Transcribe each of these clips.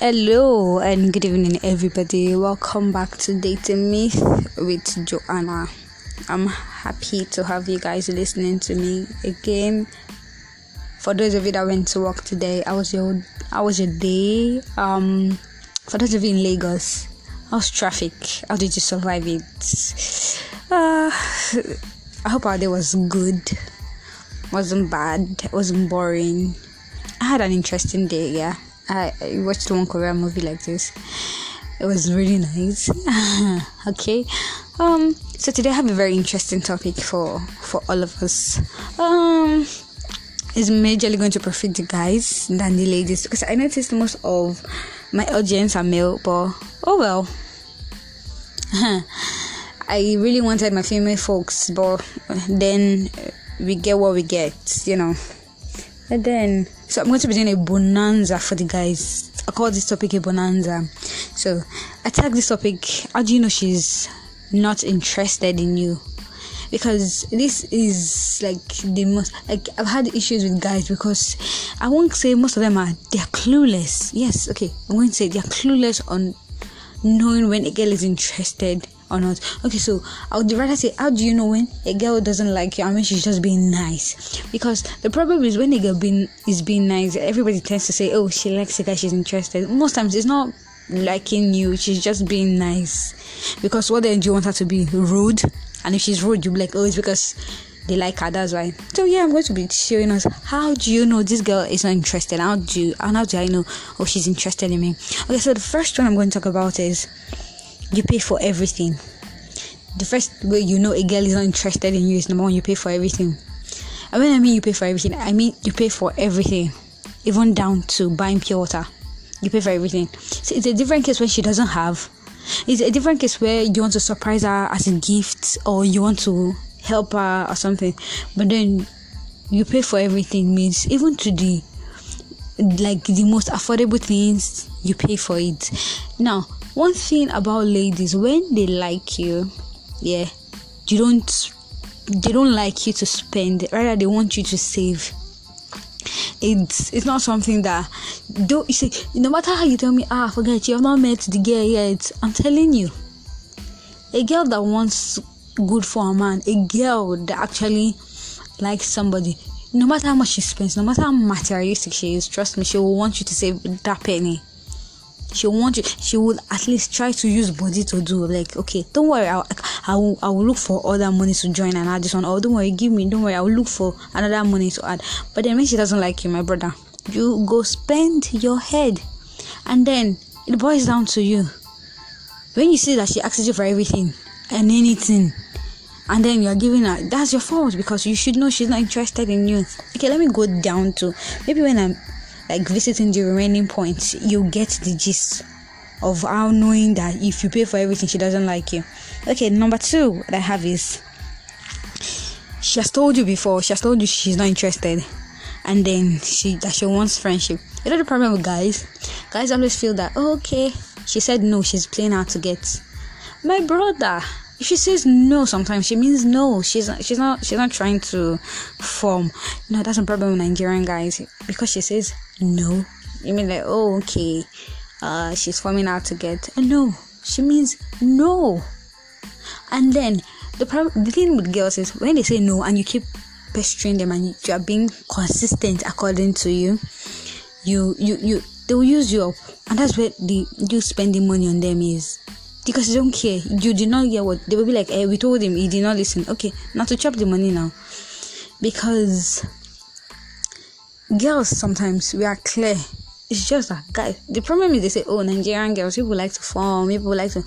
Hello and good evening, everybody. Welcome back to Dating Myth with Joanna. I'm happy to have you guys listening to me again. For those of you that went to work today, I was your I was your day. Um, for those of you in Lagos, how's traffic? How did you survive it? Uh, I hope our day was good. wasn't bad. wasn't boring. I had an interesting day. Yeah. I, I watched one Korean movie like this. It was really nice. okay. Um so today I have a very interesting topic for for all of us. Um it's majorly going to profit the guys than the ladies because I noticed most of my audience are male, but oh well. I really wanted my female folks, but then we get what we get, you know. And then, so I'm going to be doing a bonanza for the guys. I call this topic a bonanza. So I tag this topic. How do you know she's not interested in you? Because this is like the most like I've had issues with guys because I won't say most of them are they're clueless. Yes, okay, I'm going to say they're clueless on knowing when a girl is interested or not. Okay, so I would rather say, how do you know when a girl doesn't like you? I mean, she's just being nice. Because the problem is when a girl being is being nice, everybody tends to say, oh, she likes a guy, she's interested. Most times it's not liking you, she's just being nice. Because what then do you want her to be? Rude? And if she's rude, you'll be like, oh, it's because they like her. That's why. So yeah, I'm going to be showing us how do you know this girl is not interested? How do you, how do I know? Oh, she's interested in me. Okay, so the first one I'm going to talk about is you pay for everything. The first way you know a girl is not interested in you is number one, you pay for everything. And when I mean you pay for everything, I mean you pay for everything, even down to buying pure water. You pay for everything. So it's a different case when she doesn't have. It's a different case where you want to surprise her as a gift or you want to help her or something. But then you pay for everything means even to the like the most affordable things you pay for it. Now one thing about ladies when they like you yeah you don't they don't like you to spend rather they want you to save. It's it's not something that don't you see no matter how you tell me ah forget you have not met the girl yet i'm telling you. A girl that wants good for a man a girl that actually likes somebody no matter how much she spends no matter how materialistic she is trust me she will want you to save that penny she want you she would at least try to use body to do like okay don't worry I'll, I will, I will look for other money to join and add this one. Oh don't worry give me don't worry I will look for another money to add. But then when she doesn't like you my brother you go spend your head. And then it boils down to you. When you see that she asks you for everything and anything and then you're giving her that's your fault because you should know she's not interested in you. Okay let me go down to maybe when i'm like visiting the remaining points, you get the gist of how knowing that if you pay for everything, she doesn't like you. Okay, number two that I have is she has told you before, she has told you she's not interested, and then she that she wants friendship. You know the problem with guys? Guys always feel that oh, okay, she said no, she's playing hard to get. My brother, if she says no sometimes. She means no. She's she's not she's not trying to form. No that's a problem with nigerian guys. Because she says no. You mean like oh okay uh she's forming out to get uh, no. She means no. And then the problem the thing with girls is when they say no and you keep pestering them and you are being consistent according to you you you you they will use you up. And that's where the you spending money on them is because they don't care. You did not get what they will be like. Hey, we told him he did not listen. Okay, now to chop the money now, because girls sometimes we are clear. It's just that guys. The problem is they say, oh, Nigerian girls people like to form, people like to.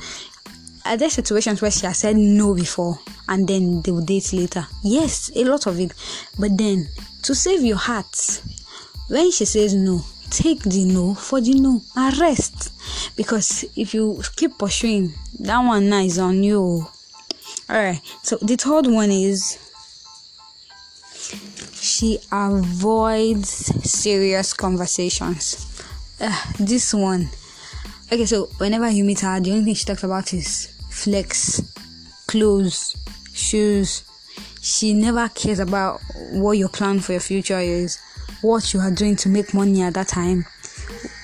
Are there situations where she has said no before and then they will date later? Yes, a lot of it. But then to save your heart, when she says no, take the no for the no Arrest rest because if you keep pursuing that one now is on you. All right so the third one is she avoids serious conversations. Uh, this one. Okay so whenever you meet her the only thing she talks about is flex clothes shoes. She never cares about what your plan for your future is what you are doing to make money at that time.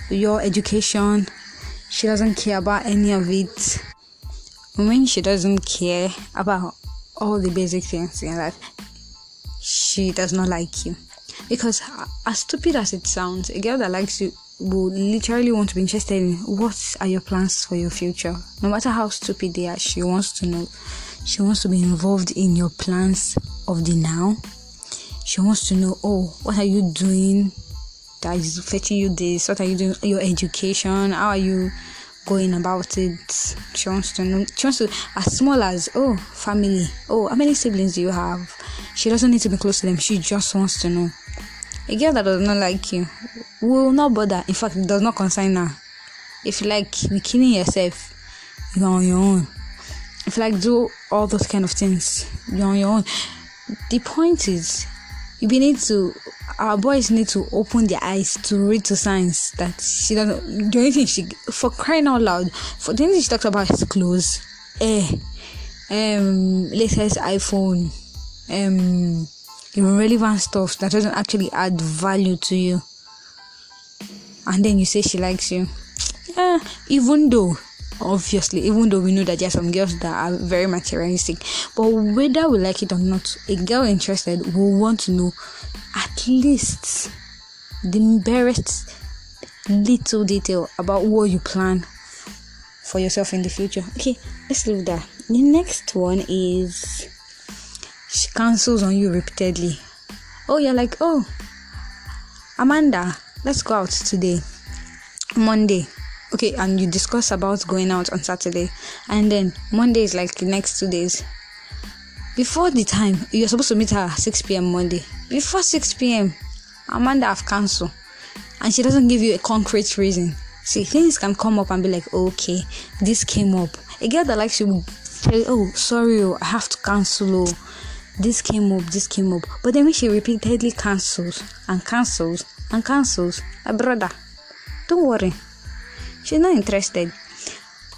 Your education. She doesn't care about any of it. When she doesn't care about all the basic things in life, she does not like you. Because as stupid as it sounds, a girl that likes you will literally want to be interested in what are your plans for your future. No matter how stupid they are, she wants to know. She wants to be involved in your plans of the now. She wants to know, oh, what are you doing that is fetching you this? What are you doing? Your education? How are you going about it? She wants to know. She wants to, as small as, oh, family. Oh, how many siblings do you have? She doesn't need to be close to them. She just wants to know. A girl that does not like you will not bother. In fact, it does not concern her. If you like be killing yourself, you're on your own. If you like do all those kind of things, you're on your own. The point is, you need to. Our boys need to open their eyes to read the signs that she doesn't. The only thing she for crying out loud, for the thing she talks about is clothes, eh, um, latest iPhone, um irrelevant stuff that doesn't actually add value to you and then you say she likes you eh, even though obviously even though we know that there are some girls that are very materialistic but whether we like it or not a girl interested will want to know at least the barest little detail about what you plan for yourself in the future okay let's leave that the next one is she cancels on you repeatedly. Oh, you're like, oh, Amanda, let's go out today, Monday. Okay, and you discuss about going out on Saturday, and then Monday is like the next two days. Before the time you're supposed to meet her 6 p.m. Monday, before 6 p.m., Amanda have cancelled, and she doesn't give you a concrete reason. See, things can come up and be like, okay, this came up. A girl that likes you, tell, oh, sorry, oh, I have to cancel. Oh this came up, this came up. But then when she repeatedly cancels and cancels and cancels, my brother, don't worry. She's not interested.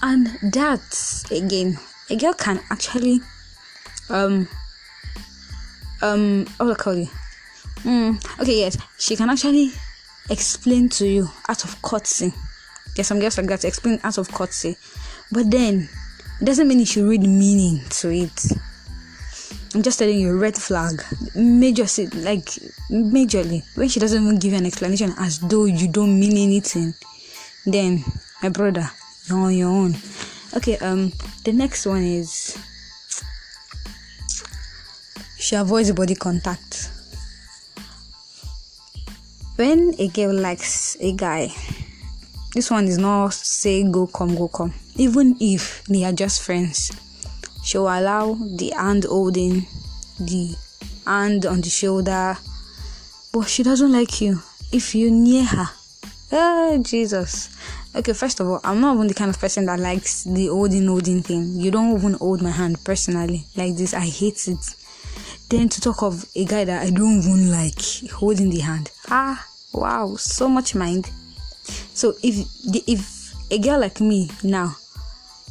And that again, a girl can actually um um I call you? Mm, okay, yes, she can actually explain to you out of courtesy. There's some girls like that explain out of courtesy, but then it doesn't mean you should read meaning to it. I'm just telling you, red flag. Major, like majorly, when she doesn't even give you an explanation as though you don't mean anything, then my brother, you're on your own. Okay, um, the next one is she avoids body contact. When a girl likes a guy, this one is not say go come go come. Even if they are just friends she will allow the hand holding, the hand on the shoulder, but she doesn't like you if you near her. Oh, Jesus. Okay, first of all, I'm not even the kind of person that likes the holding, holding thing. You don't even hold my hand personally like this. I hate it. Then to talk of a guy that I don't even like holding the hand. Ah, wow, so much mind. So if if a girl like me now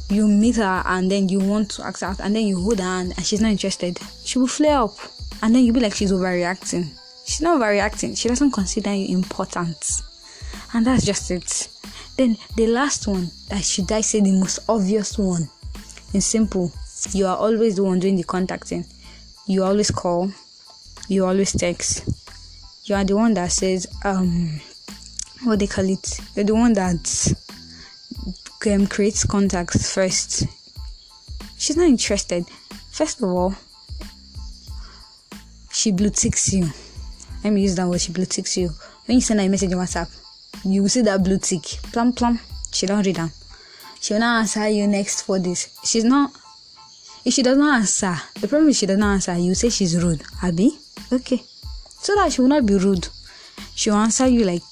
you meet her and then you want to act out and then you hold her hand and she's not interested, she will flare up and then you'll be like she's overreacting. She's not overreacting, she doesn't consider you important. And that's just it. Then the last one, that should I say the most obvious one, in simple, you are always the one doing the contacting. You always call, you always text. You are the one that says, um, what they call it. You're the one that um, creates contacts first. She's not interested. First of all, she blue ticks you. Let me use that word. She blue ticks you. When you send her a message on WhatsApp, you will see that blue tick. Plum plum. She don't read them. She will not answer you next for this. She's not. If she does not answer, the problem is she does not answer. You say she's rude. Abby, okay. So that she will not be rude. She will answer you like,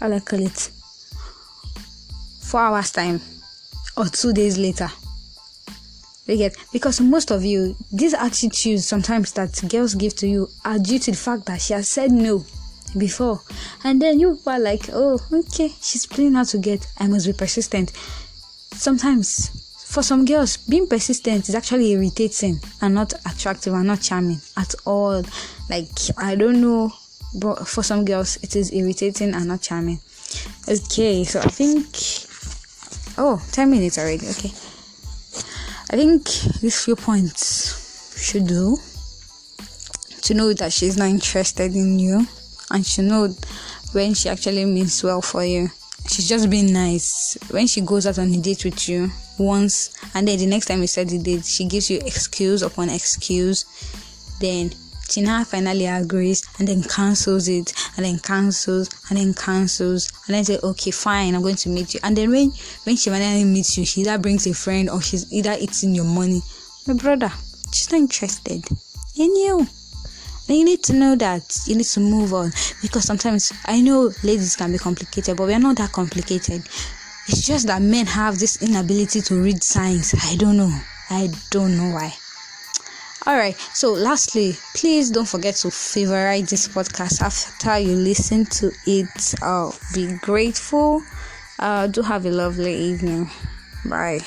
I like call it four hours time or two days later they get because most of you these attitudes sometimes that girls give to you are due to the fact that she has said no before and then you are like oh okay she's playing hard to get i must be persistent sometimes for some girls being persistent is actually irritating and not attractive and not charming at all like i don't know but for some girls it is irritating and not charming Okay, so I think oh 10 minutes already. Okay. I think these few points should do to know that she's not interested in you and she know when she actually means well for you. She's just being nice. When she goes out on a date with you once and then the next time you set the date, she gives you excuse upon excuse, then Tina finally agrees and then cancels it and then cancels and then cancels. And then say okay fine I'm going to meet you. And then when when she finally meets you she either brings a friend or she's either eating your money. My brother she's not interested in you then you need to know that you need to move on. Because sometimes I know ladies can be complicated but we are not that complicated. It's just that men have this inability to read signs. I don't know. I don't know why. All right so lastly please don't forget to favorite this podcast after you listen to it. I'll be grateful. Uh do have a lovely evening. Bye